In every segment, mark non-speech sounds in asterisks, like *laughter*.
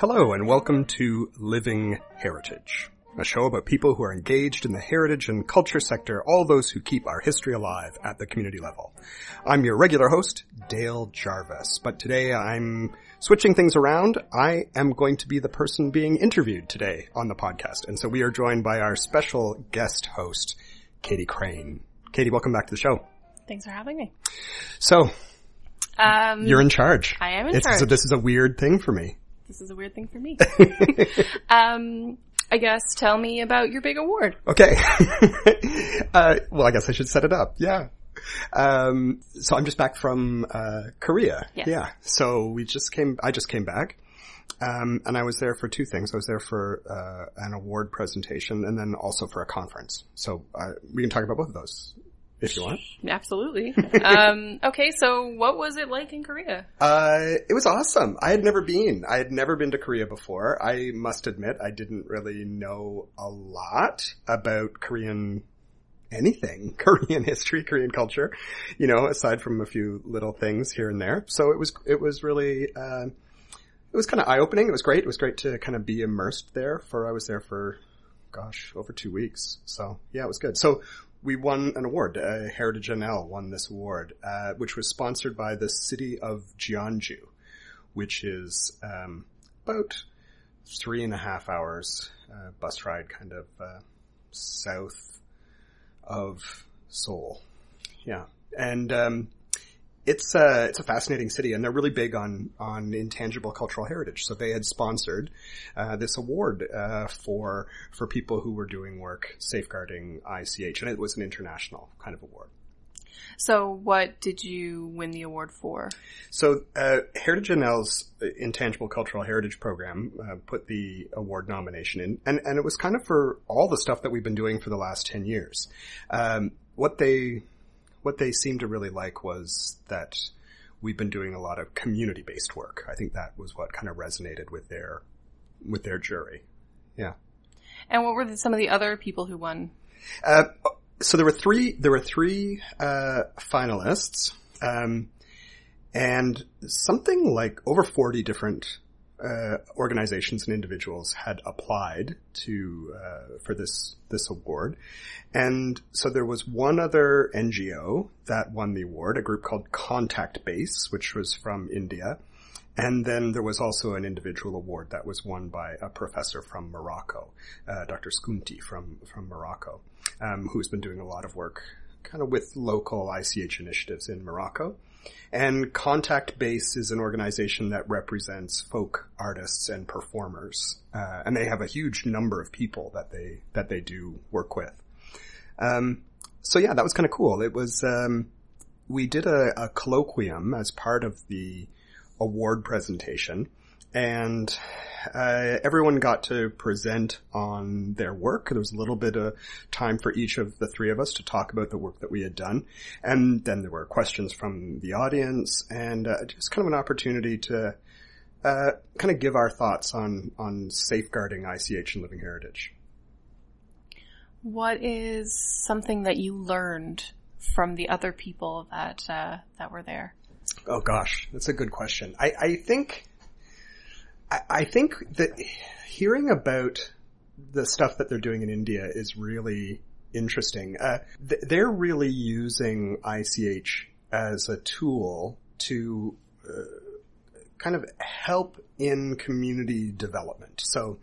Hello and welcome to Living Heritage, a show about people who are engaged in the heritage and culture sector, all those who keep our history alive at the community level. I'm your regular host, Dale Jarvis, but today I'm switching things around. I am going to be the person being interviewed today on the podcast, and so we are joined by our special guest host, Katie Crane. Katie, welcome back to the show. Thanks for having me. So, Um, you're in charge. I am in It's- charge. So this is a weird thing for me. This is a weird thing for me. *laughs* um, I guess tell me about your big award. Okay. *laughs* uh, well, I guess I should set it up. Yeah. Um, so I'm just back from, uh, Korea. Yes. Yeah. So we just came, I just came back. Um, and I was there for two things. I was there for, uh, an award presentation and then also for a conference. So, uh, we can talk about both of those if you want. *laughs* Absolutely. *laughs* um, okay, so what was it like in Korea? Uh, it was awesome. I had never been. I had never been to Korea before. I must admit, I didn't really know a lot about Korean anything, *laughs* Korean history, Korean culture, you know, aside from a few little things here and there. So it was, it was really, uh, it was kind of eye-opening. It was great. It was great to kind of be immersed there for, I was there for, gosh, over two weeks. So yeah, it was good. So we won an award. Uh, Heritage NL won this award, uh, which was sponsored by the city of Jeonju, which is um, about three and a half hours uh, bus ride, kind of uh, south of Seoul. Yeah, and um, it's a it's a fascinating city, and they're really big on on intangible cultural heritage. So they had sponsored uh, this award uh, for for people who were doing work safeguarding ICH, and it was an international kind of award. So what did you win the award for? So, uh, Heritage NL's Intangible Cultural Heritage Program uh, put the award nomination in, and, and it was kind of for all the stuff that we've been doing for the last 10 years. Um, what they, what they seemed to really like was that we've been doing a lot of community-based work. I think that was what kind of resonated with their, with their jury. Yeah. And what were the, some of the other people who won? Uh, so there were three. There were three uh, finalists, um, and something like over forty different uh, organizations and individuals had applied to uh, for this this award, and so there was one other NGO that won the award, a group called Contact Base, which was from India. And then there was also an individual award that was won by a professor from Morocco, uh, Dr. Skounti from, from Morocco, um, who's been doing a lot of work kind of with local ICH initiatives in Morocco. And Contact Base is an organization that represents folk artists and performers, uh, and they have a huge number of people that they that they do work with. Um, so yeah, that was kind of cool. It was um, we did a, a colloquium as part of the award presentation and uh, everyone got to present on their work. There was a little bit of time for each of the three of us to talk about the work that we had done, and then there were questions from the audience, and uh, just kind of an opportunity to uh, kind of give our thoughts on on safeguarding ICH and living heritage. What is something that you learned from the other people that uh, that were there? Oh gosh, that's a good question. I, I think, I, I think that hearing about the stuff that they're doing in India is really interesting. Uh, th- they're really using ICH as a tool to uh, kind of help in community development. So,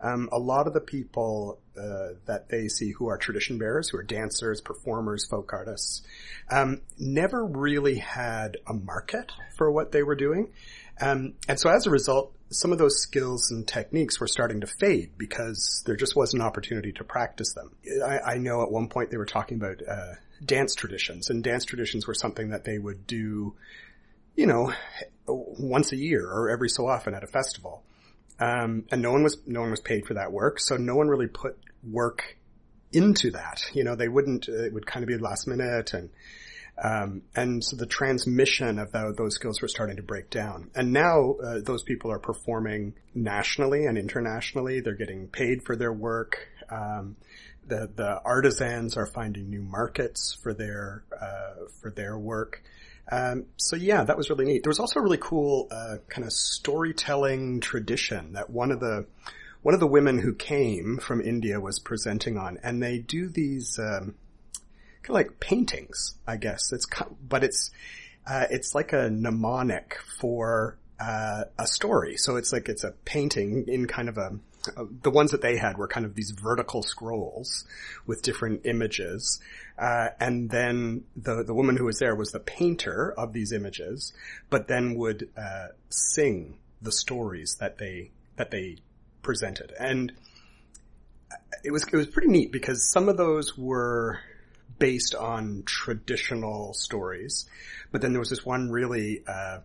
um, a lot of the people uh, that they see who are tradition bearers, who are dancers, performers, folk artists, um, never really had a market for what they were doing. Um, and so as a result, some of those skills and techniques were starting to fade because there just wasn't an opportunity to practice them. I, I know at one point they were talking about uh, dance traditions, and dance traditions were something that they would do, you know, once a year or every so often at a festival. Um, and no one was no one was paid for that work, so no one really put work into that. You know, they wouldn't. It would kind of be last minute, and um, and so the transmission of the, those skills were starting to break down. And now uh, those people are performing nationally and internationally. They're getting paid for their work. Um, the the artisans are finding new markets for their uh, for their work. Um, so yeah, that was really neat. There was also a really cool uh, kind of storytelling tradition that one of the one of the women who came from India was presenting on, and they do these um, kind of like paintings, I guess. It's but it's uh, it's like a mnemonic for uh, a story. So it's like it's a painting in kind of a uh, the ones that they had were kind of these vertical scrolls with different images. Uh, and then the, the woman who was there was the painter of these images, but then would, uh, sing the stories that they, that they presented. And it was, it was pretty neat because some of those were based on traditional stories, but then there was this one really, uh,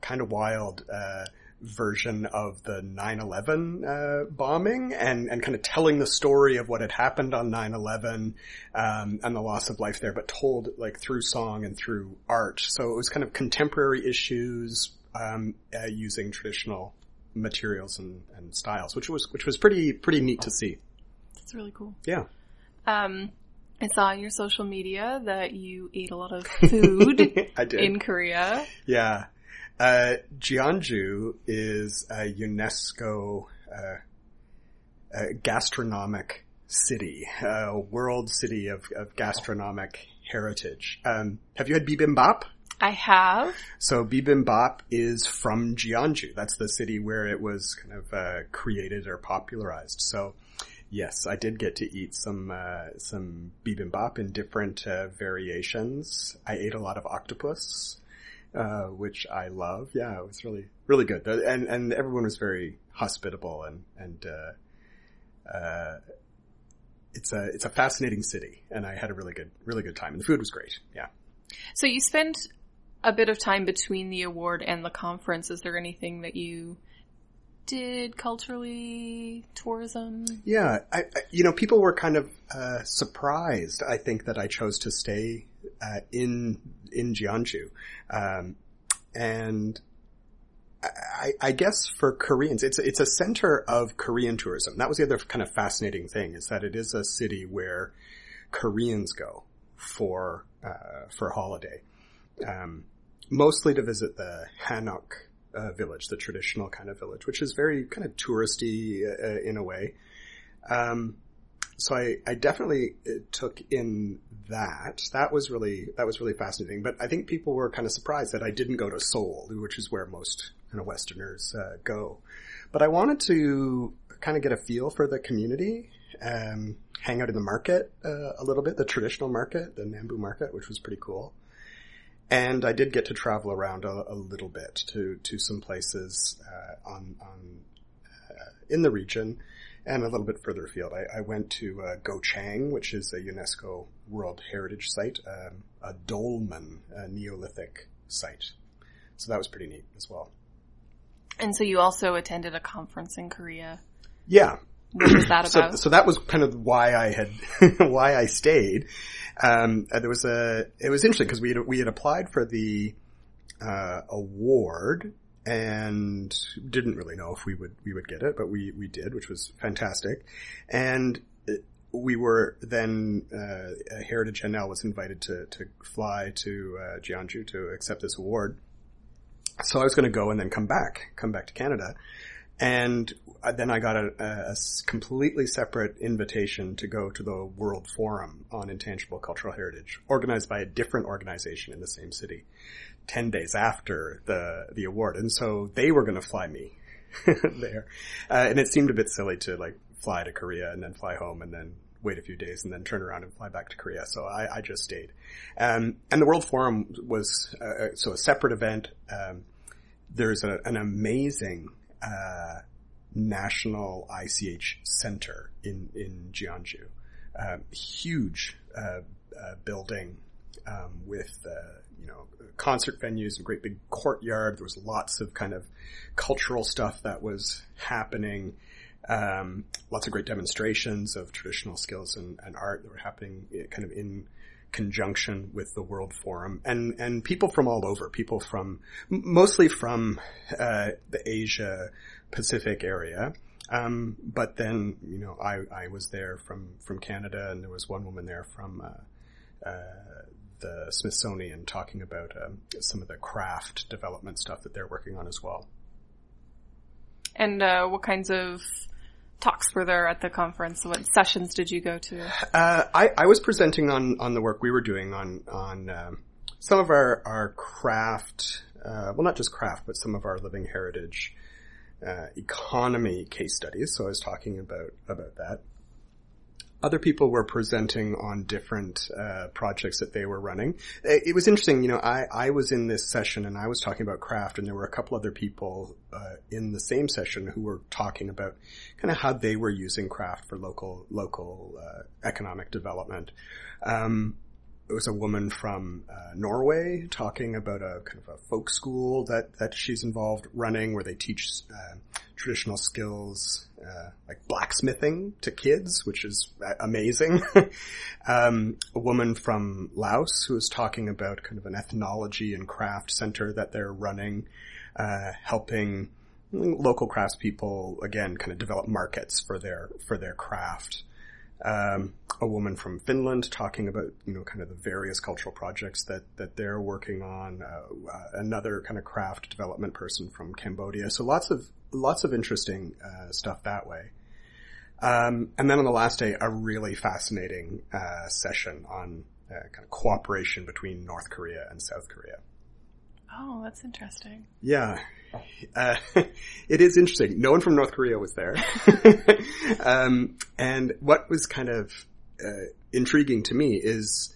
kind of wild, uh, version of the 9-11 uh, bombing and, and kind of telling the story of what had happened on 9-11 um, and the loss of life there, but told like through song and through art. So it was kind of contemporary issues um, uh, using traditional materials and, and styles, which was which was pretty pretty neat to see. That's really cool. Yeah. Um, I saw on your social media that you ate a lot of *laughs* food I did. in Korea. Yeah. Uh, Jeonju is a UNESCO uh, a gastronomic city, a world city of, of gastronomic heritage. Um, have you had bibimbap? I have. So bibimbap is from Jeonju. That's the city where it was kind of uh, created or popularized. So yes, I did get to eat some uh, some bibimbap in different uh, variations. I ate a lot of octopus uh, which I love. Yeah, it was really, really good. And, and everyone was very hospitable and, and, uh, uh, it's a, it's a fascinating city and I had a really good, really good time and the food was great. Yeah. So you spent a bit of time between the award and the conference. Is there anything that you did culturally, tourism? Yeah, I, I, you know, people were kind of uh, surprised. I think that I chose to stay uh, in in Jeonju, um, and I, I, guess for Koreans, it's it's a center of Korean tourism. That was the other kind of fascinating thing is that it is a city where Koreans go for uh, for holiday, um, mostly to visit the Hanok uh, village, the traditional kind of village, which is very kind of touristy uh, in a way. Um, so I, I definitely uh, took in that. That was really that was really fascinating. But I think people were kind of surprised that I didn't go to Seoul, which is where most kind of Westerners uh, go. But I wanted to kind of get a feel for the community, um, hang out in the market uh, a little bit, the traditional market, the Nambu market, which was pretty cool. And I did get to travel around a, a little bit to to some places uh, on on uh, in the region and a little bit further afield. I, I went to uh, Gochang, which is a UNESCO World Heritage Site, um, a dolmen, a Neolithic site. So that was pretty neat as well. And so you also attended a conference in Korea. Yeah. What was that so, about? so that was kind of why I had, *laughs* why I stayed. Um, uh, there was a, it was interesting because we had, we had applied for the, uh, award and didn't really know if we would we would get it, but we we did, which was fantastic. And we were then uh, Heritage NL was invited to to fly to uh, Jeonju to accept this award. So I was going to go and then come back, come back to Canada. And then I got a, a, completely separate invitation to go to the World Forum on Intangible Cultural Heritage, organized by a different organization in the same city. 10 days after the, the award. And so they were going to fly me *laughs* there. Uh, and it seemed a bit silly to like fly to Korea and then fly home and then wait a few days and then turn around and fly back to Korea. So I, I just stayed. Um, and the World Forum was, uh so a separate event. Um, there's a, an amazing, uh, national ICH center in, in Jeonju. Um, huge, uh, uh, building, um, with, you know, concert venues, a great big courtyard. There was lots of kind of cultural stuff that was happening. Um, lots of great demonstrations of traditional skills and, and, art that were happening eh, kind of in conjunction with the World Forum and, and people from all over, people from, mostly from, uh, the Asia Pacific area. Um, but then, you know, I, I was there from, from Canada and there was one woman there from, uh, uh, the Smithsonian talking about um, some of the craft development stuff that they're working on as well. And uh, what kinds of talks were there at the conference? What sessions did you go to? Uh, I, I was presenting on, on the work we were doing on on um, some of our our craft, uh, well, not just craft, but some of our living heritage uh, economy case studies. So I was talking about about that other people were presenting on different uh, projects that they were running. It, it, was interesting, you know. I I was in this session and I was talking about craft, and there were a couple other people uh, in the same session who were talking about kind of how they were using craft for local local uh, economic development. Um, it was a woman from uh, Norway talking about a kind of a folk school that that she's involved running, where they teach uh, traditional skills uh, like blacksmithing to kids, which is amazing. *laughs* um, a woman from Laos who was talking about kind of an ethnology and craft center that they're running, uh, helping local craftspeople again kind of develop markets for their for their craft um, a woman from Finland talking about you know kind of the various cultural projects that that they're working on. Uh, uh, another kind of craft development person from Cambodia. So lots of lots of interesting uh, stuff that way. Um, and then on the last day, a really fascinating uh, session on uh, kind of cooperation between North Korea and South Korea. Oh, that's interesting. Yeah. Uh, *laughs* it is interesting. No one from North Korea was there. *laughs* um, and what was kind of uh, intriguing to me is,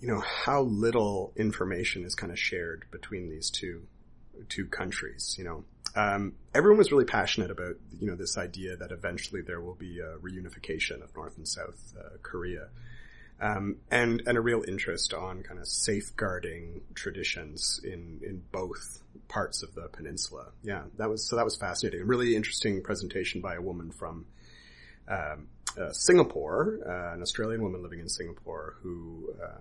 you know, how little information is kind of shared between these two two countries. You know, um, everyone was really passionate about you know this idea that eventually there will be a reunification of North and South uh, Korea um, and and a real interest on kind of safeguarding traditions in in both parts of the peninsula. Yeah, that was so that was fascinating. A really interesting presentation by a woman from um, uh, Singapore, uh, an Australian woman living in Singapore who. Uh,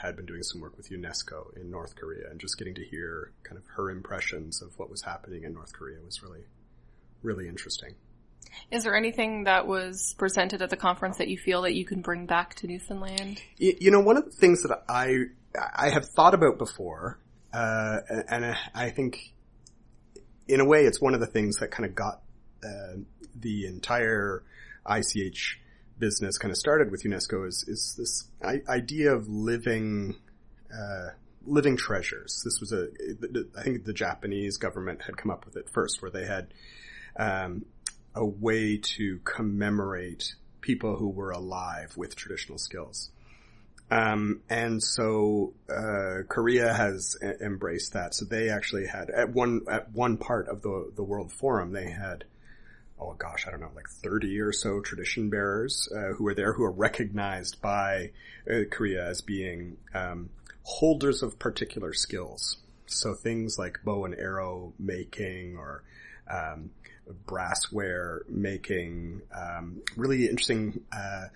had been doing some work with UNESCO in North Korea and just getting to hear kind of her impressions of what was happening in North Korea was really, really interesting. Is there anything that was presented at the conference that you feel that you can bring back to Newfoundland? You, you know, one of the things that I I have thought about before, uh, and I think, in a way, it's one of the things that kind of got uh, the entire ICH business kind of started with UNESCO is is this idea of living. Uh, living treasures. This was a, I think the Japanese government had come up with it first, where they had um, a way to commemorate people who were alive with traditional skills. Um, and so uh, Korea has a- embraced that. So they actually had at one at one part of the the World Forum, they had oh gosh, I don't know, like thirty or so tradition bearers uh, who were there who are recognized by uh, Korea as being um, holders of particular skills. So things like bow and arrow making or um, brassware making, um, really interesting. Uh,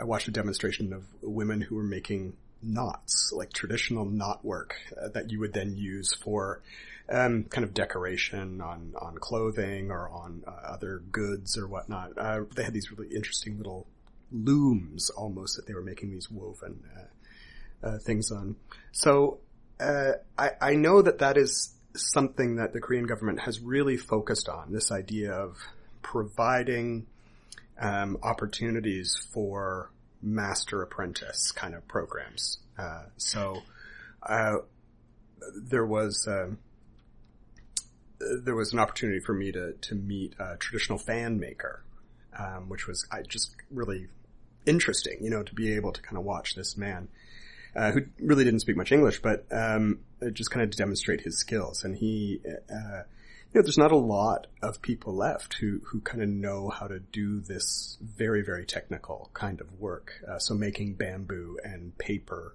I watched a demonstration of women who were making knots, like traditional knot work uh, that you would then use for um, kind of decoration on on clothing or on uh, other goods or whatnot. Uh, they had these really interesting little looms almost that they were making these woven uh, uh, things on. So I, I know that that is something that the Korean government has really focused on, this idea of providing um, opportunities for master apprentice kind of programs. Uh, so uh, there was um, there was an opportunity for me to to meet a traditional fan maker, um, which was I just really interesting, you know, to be able to kind of watch this man uh, who really didn't speak much English, but um, just kind of to demonstrate his skills. And he, uh, you know, there's not a lot of people left who who kind of know how to do this very very technical kind of work. Uh, so making bamboo and paper,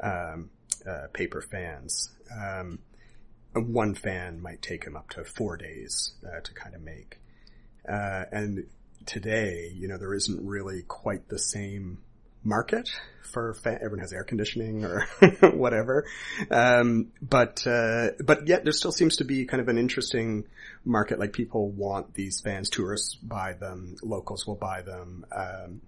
um, uh, paper fans. Um, one fan might take him up to four days uh, to kind of make. Uh, and today, you know, there isn't really quite the same market for fa- everyone has air conditioning or *laughs* whatever. Um, but uh, but yet there still seems to be kind of an interesting market. Like people want these fans, tourists buy them, locals will buy them. Um,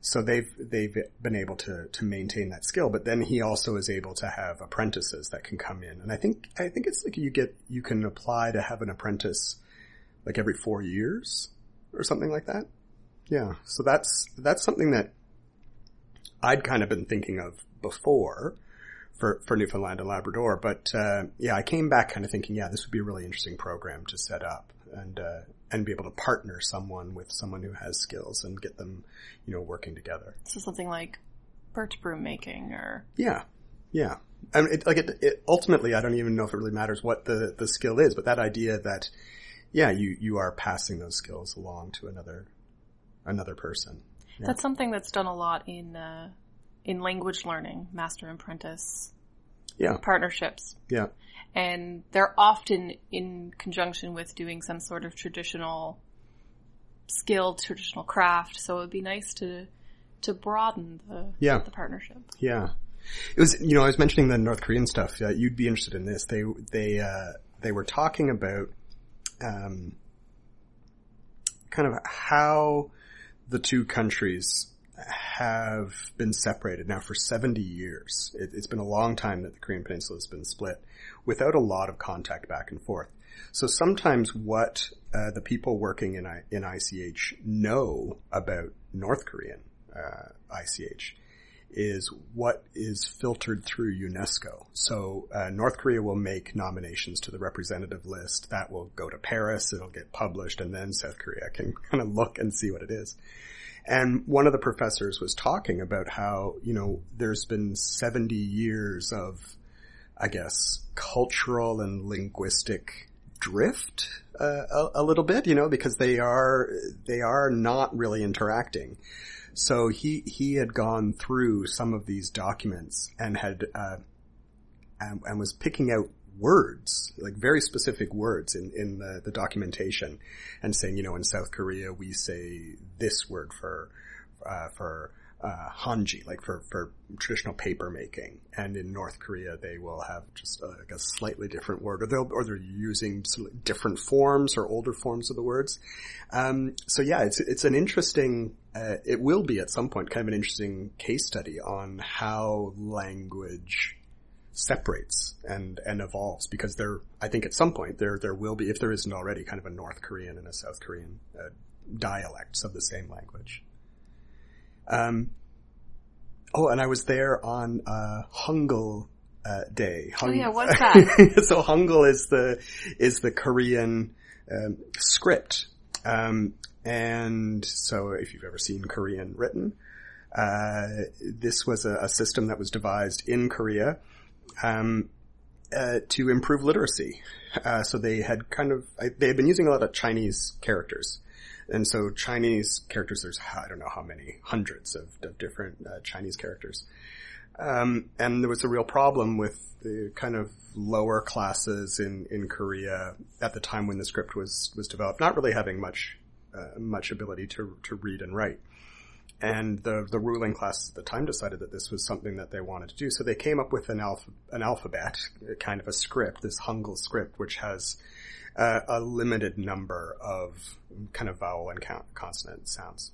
so they've they've been able to to maintain that skill. But then he also is able to have apprentices that can come in, and I think I think it's like you get you can apply to have an apprentice like every four years or something like that. Yeah, so that's that's something that I'd kind of been thinking of before for for Newfoundland and Labrador, but uh, yeah, I came back kind of thinking, yeah, this would be a really interesting program to set up and uh, and be able to partner someone with someone who has skills and get them, you know, working together. So something like birch broom making or Yeah, yeah. I mean, it, like it, it, ultimately, I don't even know if it really matters what the the skill is, but that idea that yeah, you you are passing those skills along to another another person. Yeah. that's something that's done a lot in uh, in language learning, master and apprentice Yeah, partnerships. yeah, and they're often in conjunction with doing some sort of traditional skill, traditional craft. So it would be nice to to broaden the Yeah. the partnership. yeah. It was you know I was mentioning the North Korean stuff. Uh, you'd be interested in this. They they uh, they were talking about um, kind of how the two countries have been separated now for 70 years. It, it's been a long time that the Korean Peninsula has been split without a lot of contact back and forth. So sometimes what uh, the people working in, I, in ICH know about North Korean uh, ICH is what is filtered through UNESCO. So uh, North Korea will make nominations to the representative list. That will go to Paris. It'll get published, and then South Korea can *laughs* kind of look and see what it is. And one of the professors was talking about how you know there's been 70 years of, I guess, cultural and linguistic drift uh, a, a little bit, you know, because they are they are not really interacting. So he he had gone through some of these documents and had uh, and, and was picking out words, like very specific words in in the, the documentation, and saying, you know, in South Korea we say this word for uh, for uh, hanji, like for, for traditional paper making. And in North Korea, they will have just a, like a slightly different word, or they'll, or they're using different forms or older forms of the words. Um, so yeah, it's, it's an interesting, uh, it will be at some point kind of an interesting case study on how language separates and, and evolves because there, I think at some point there, there will be, if there isn't already, kind of a North Korean and a South Korean uh, dialects of the same language. Um, oh, and I was there on uh, Hangul uh, Day. Hung- Oh yeah, what's that? *laughs* so Hangul is the is the Korean um, script, um, and so if you've ever seen Korean written, uh, this was a, a, system that was devised in Korea um, uh, to improve literacy. Uh, so they had kind of they had been using a lot of Chinese characters. And so Chinese characters, there's I don't know how many hundreds of, of different uh, Chinese characters. Um, and there was a real problem with the kind of lower classes in, in Korea at the time when the script was, was developed, not really having much, uh, much ability to, to read and write. And the, the ruling class at the time decided that this was something that they wanted to do. So they came up with an alpha, an alphabet, kind of a script, this Hangul script, which has uh, a limited number of kind of vowel and consonant sounds.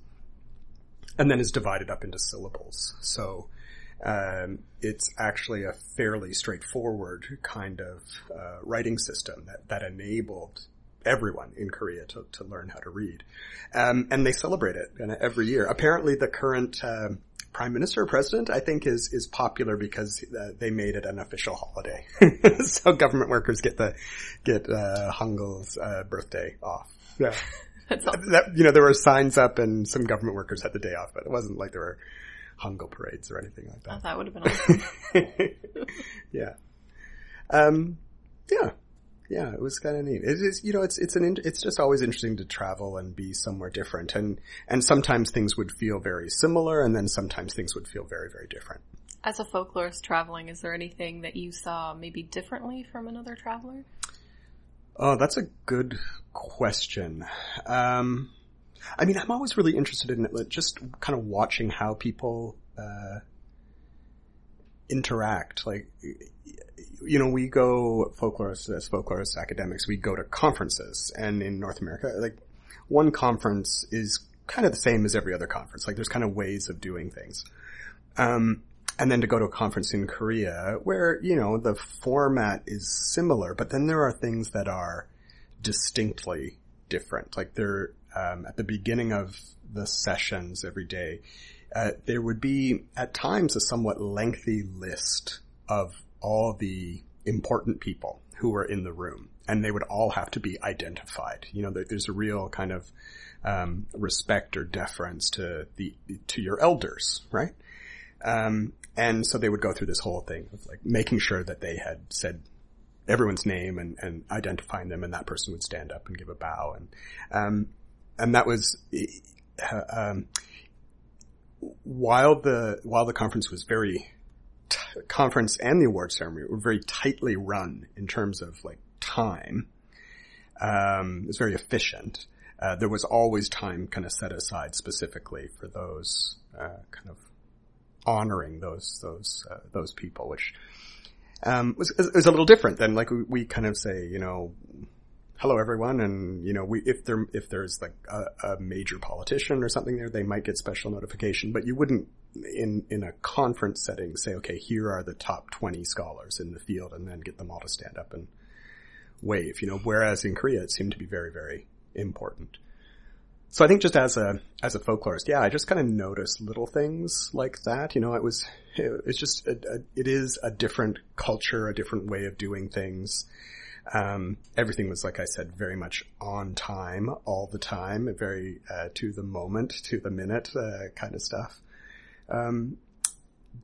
And then is divided up into syllables. So, um, it's actually a fairly straightforward kind of uh, writing system that, that enabled everyone in Korea to, to learn how to read. Um, and they celebrate it every year. Apparently the current uh, prime minister or president, I think, is is popular because uh, they made it an official holiday. *laughs* so government workers get the get uh, Hangul's uh, birthday off. Yeah. *laughs* awesome. that, you know, there were signs up and some government workers had the day off, but it wasn't like there were Hangul parades or anything like that. Oh, that would have been *laughs* awesome. yeah. Um, yeah. Yeah, it was kind of neat. It is, you know, it's, it's an, it's just always interesting to travel and be somewhere different. And, and sometimes things would feel very similar and then sometimes things would feel very, very different. As a folklorist traveling, is there anything that you saw maybe differently from another traveler? Oh, that's a good question. Um, I mean, I'm always really interested in it, just kind of watching how people, uh, interact. Like, you know, we go folklorists as folklorists academics, we go to conferences and in North America, like one conference is kind of the same as every other conference. Like there's kind of ways of doing things. Um, and then to go to a conference in Korea where, you know, the format is similar, but then there are things that are distinctly different. Like there, um, at the beginning of the sessions every day, uh, there would be at times a somewhat lengthy list of all the important people who were in the room and they would all have to be identified. You know, there's a real kind of, um, respect or deference to the, to your elders, right? Um, and so they would go through this whole thing of like making sure that they had said everyone's name and, and identifying them and that person would stand up and give a bow and, um, and that was, uh, um, while the, while the conference was very, t- conference and the award ceremony were very tightly run in terms of like time, um, it was very efficient. Uh, there was always time kind of set aside specifically for those, uh, kind of honoring those, those, uh, those people, which, um, was, was a little different than like we, we, kind of say, you know, hello everyone. And, you know, we, if there, if there's like a, a, major politician or something there, they might get special notification, but you wouldn't in, in a conference setting say, okay, here are the top 20 scholars in the field and then get them all to stand up and wave, you know, whereas in Korea it seemed to be very, very important. So I think just as a, as a folklorist, yeah, I just kind of noticed little things like that. You know, it was, it, it's just, a, a, it is a different culture, a different way of doing things. Um, everything was, like I said, very much on time all the time, very, uh, to the moment, to the minute, uh, kind of stuff. Um,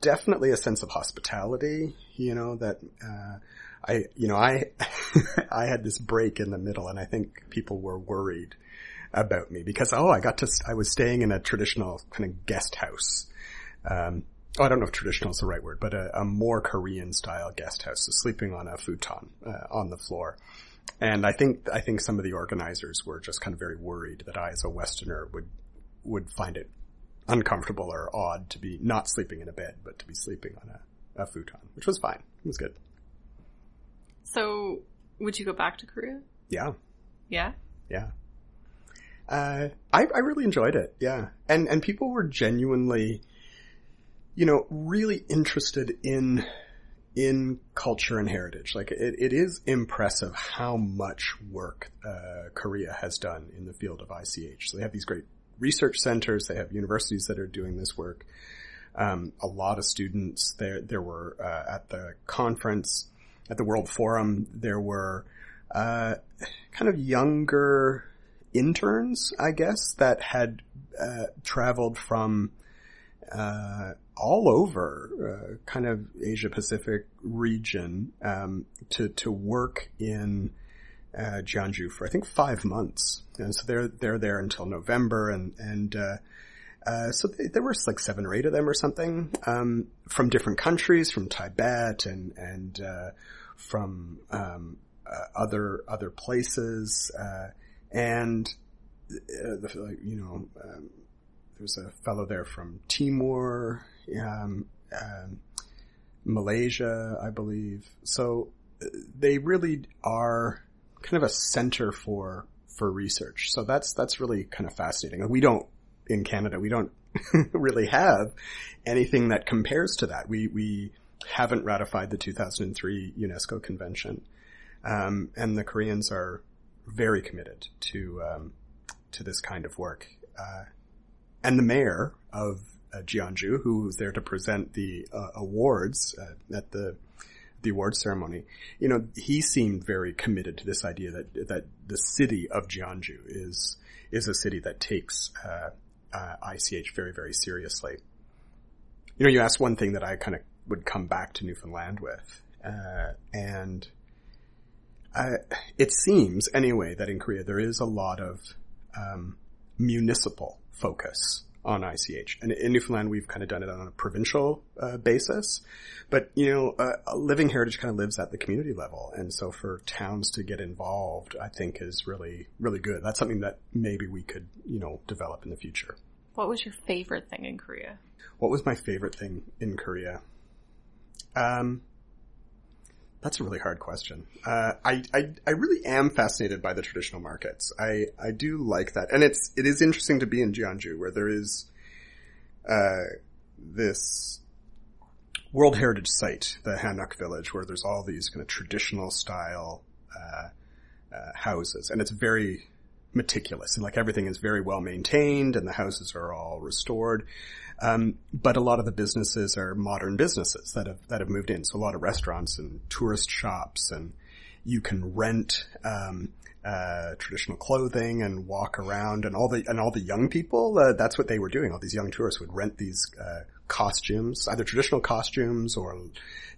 definitely a sense of hospitality, you know, that, uh, I, you know, I, *laughs* I had this break in the middle and I think people were worried about me because, oh, I got to, I was staying in a traditional kind of guest house. Um, oh, I don't know if traditional is the right word, but a, a more Korean style guest house, so sleeping on a futon, uh, on the floor. And I think, I think some of the organizers were just kind of very worried that I as a Westerner would, would find it uncomfortable or odd to be not sleeping in a bed, but to be sleeping on a, a futon, which was fine. It was good. So, would you go back to Korea? Yeah. Yeah? Yeah. Uh, I, I really enjoyed it. Yeah. And, and people were genuinely, you know, really interested in, in culture and heritage. Like it, it is impressive how much work, uh, Korea has done in the field of ICH. So they have these great research centers. They have universities that are doing this work. Um, a lot of students there, there were, uh, at the conference, at the World Forum, there were, uh, kind of younger, interns, I guess, that had uh, traveled from uh, all over, uh, kind of Asia Pacific region, um, to to work in uh, Jeonju for I think five months, and so they're they're there until November, and and uh, uh, so they, there were like seven or eight of them or something um, from different countries, from Tibet and and from um, other other places and uh, the, you know, um, there's a fellow there from Timor, um, um, Malaysia, I believe. So uh, they really are kind of a center for for research. So that's that's really kind of fascinating. We don't in Canada, we don't *laughs* really have anything that compares to that. We we haven't ratified the 2003 UNESCO convention, um, and the Koreans are very committed to um, to this kind of work. Uh, and the mayor of uh, Jeonju, who was there to present the uh, awards uh, at the the award ceremony, you know, he seemed very committed to this idea that that the city of Jeonju is is a city that takes uh, uh, ICH very very seriously. You know, you asked one thing that I kind of would come back to Newfoundland with, and it seems anyway that in Korea there is a lot of um, municipal focus on ICH. And in Newfoundland, we've kind of done it on a provincial uh, basis. But, you know, uh, living heritage kind of lives at the community level. And so for towns to get involved, I think is really, really good. That's something that maybe we could, you know, develop in the future. What was your favorite thing in Korea? What was my favorite thing in Korea? Um, That's a really hard question. Uh, I, I, I really am fascinated by the traditional markets. I, I do like that. And it's, it is interesting to be in Jeonju where there is, uh, this World Heritage Site, the Hanok Village, where there's all these kind of traditional style, uh, uh, houses. And it's very meticulous and like everything is very well maintained and the houses are all restored. Um, but a lot of the businesses are modern businesses that have that have moved in. So a lot of restaurants and tourist shops, and you can rent um, uh, traditional clothing and walk around. And all the and all the young people, uh, that's what they were doing. All these young tourists would rent these uh, costumes, either traditional costumes or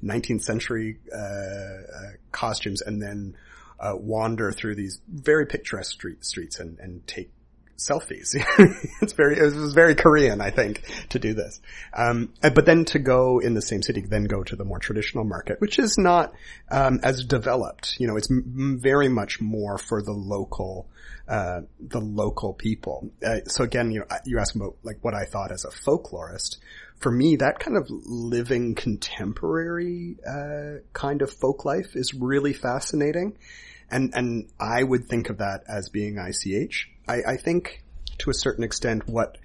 19th century uh, uh, costumes, and then uh, wander through these very picturesque street, streets and, and take selfies. *laughs* it's very, it was very Korean, I think, to do this. Um, but then to go in the same city, then go to the more traditional market, which is not, um, as developed. You know, it's m- very much more for the local, uh, the local people. Uh, so again, you know, you asked about like what I thought as a folklorist. For me, that kind of living contemporary, uh, kind of folk life is really fascinating. And, and I would think of that as being ICH. I, I think to a certain extent what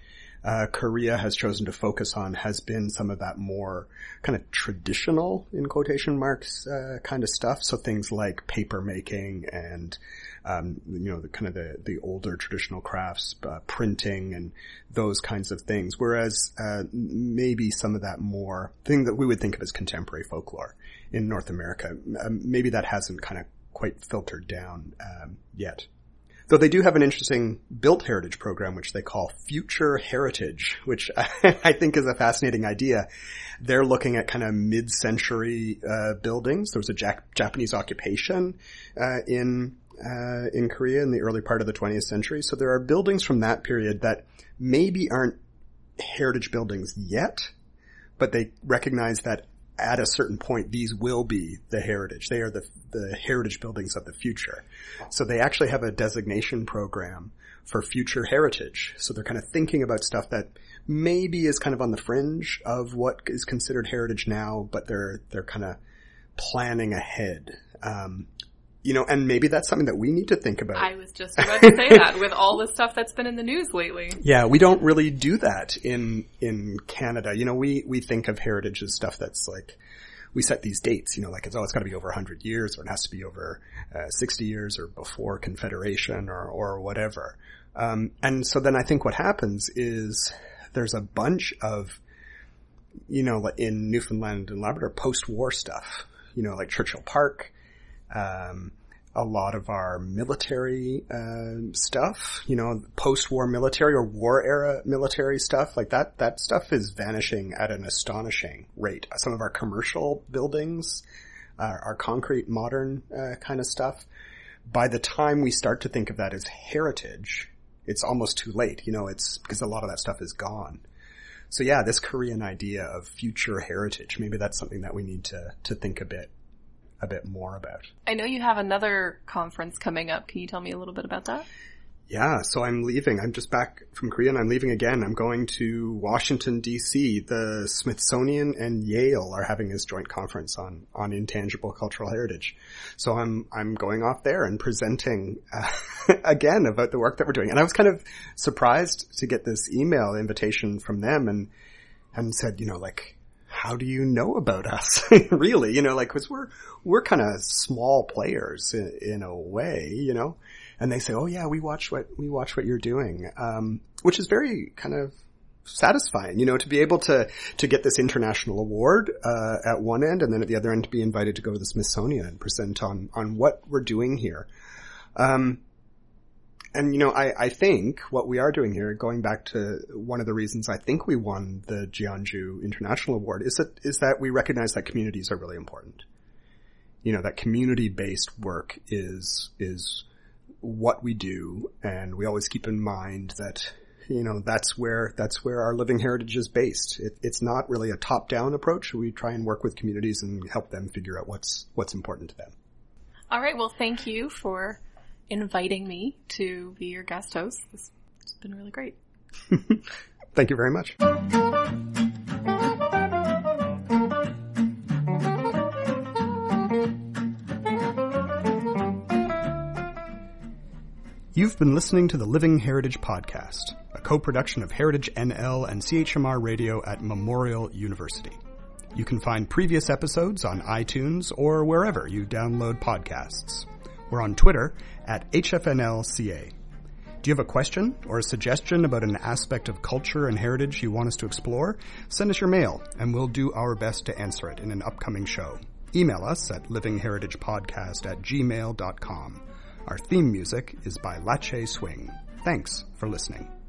uh, Korea has chosen to focus on has been some of that more kind of traditional, in quotation marks, uh, kind of stuff. So things like paper making and, um, you know, the kind of the, the older traditional crafts, uh, printing and those kinds of things. Whereas, uh, maybe some of that more thing that we would think of as contemporary folklore in North America, um, maybe that hasn't kind of quite filtered down, um, yet. Though they do have an interesting built heritage program, which they call Future Heritage, which *laughs* I think is a fascinating idea. They're looking at kind of mid-century uh, buildings. There was a Jap- Japanese occupation uh, in uh, in Korea in the early part of the 20th century, so there are buildings from that period that maybe aren't heritage buildings yet, but they recognize that at a certain point, these will be the heritage. They are the, the heritage buildings of the future. So they actually have a designation program for future heritage. So they're kind of thinking about stuff that maybe is kind of on the fringe of what is considered heritage now, but they're, they're kind of planning ahead. Um, you know, and maybe that's something that we need to think about. I was just about to say that with all the stuff that's been in the news lately. *laughs* Yeah, we don't really do that in in Canada. You know, we we think of heritage as stuff that's like we set these dates. You know, like it's oh, it's got to be over hundred years, or it has to be over uh, sixty years, or before Confederation, or or whatever. Um, and so then I think what happens is there's a bunch of you know in Newfoundland and Labrador post-war stuff. You know, like Churchill Park um, a lot of our military uh, stuff, you know, post-war military or war era military stuff, like that. That stuff is vanishing at an astonishing rate. Some of our commercial buildings, uh, our concrete modern uh, kind of stuff. By the time we start to think of that as heritage, it's almost too late. You know, it's because a lot of that stuff is gone. So yeah, this Korean idea of future heritage, maybe that's something that we need to to think a bit a bit more about. I know you have another conference coming up. Can you tell me a little bit about that? Yeah, so I'm leaving. I'm just back from Korea and I'm leaving again. I'm going to Washington DC. The Smithsonian and Yale are having this joint conference on, on intangible cultural heritage. So I'm, I'm going off there and presenting uh, *laughs* again about the work that we're doing. And I was kind of surprised to get this email invitation from them and, and said, you know, like, how do you know about us? *laughs* really, you know, like, cause we're, we're kind of small players in, in, a way, you know, and they say, oh yeah, we watch what, we watch what you're doing. Um, which is very kind of satisfying, you know, to be able to, to get this international award, uh, at one end and then at the other end to be invited to go to the Smithsonian and present on, on what we're doing here. Um, and you know, I, I think what we are doing here, going back to one of the reasons I think we won the Jeonju International Award, is that is that we recognize that communities are really important. You know, that community based work is is what we do, and we always keep in mind that you know that's where that's where our living heritage is based. It, it's not really a top down approach. We try and work with communities and help them figure out what's what's important to them. All right. Well, thank you for inviting me to be your guest host. This has been really great. *laughs* Thank you very much. You've been listening to the Living Heritage Podcast, a co production of Heritage NL and CHMR Radio at Memorial University. You can find previous episodes on iTunes or wherever you download podcasts. We're on Twitter at HFNLCA. Do you have a question or a suggestion about an aspect of culture and heritage you want us to explore? Send us your mail and we'll do our best to answer it in an upcoming show. Email us at livingheritagepodcast at gmail.com. Our theme music is by Lache Swing. Thanks for listening.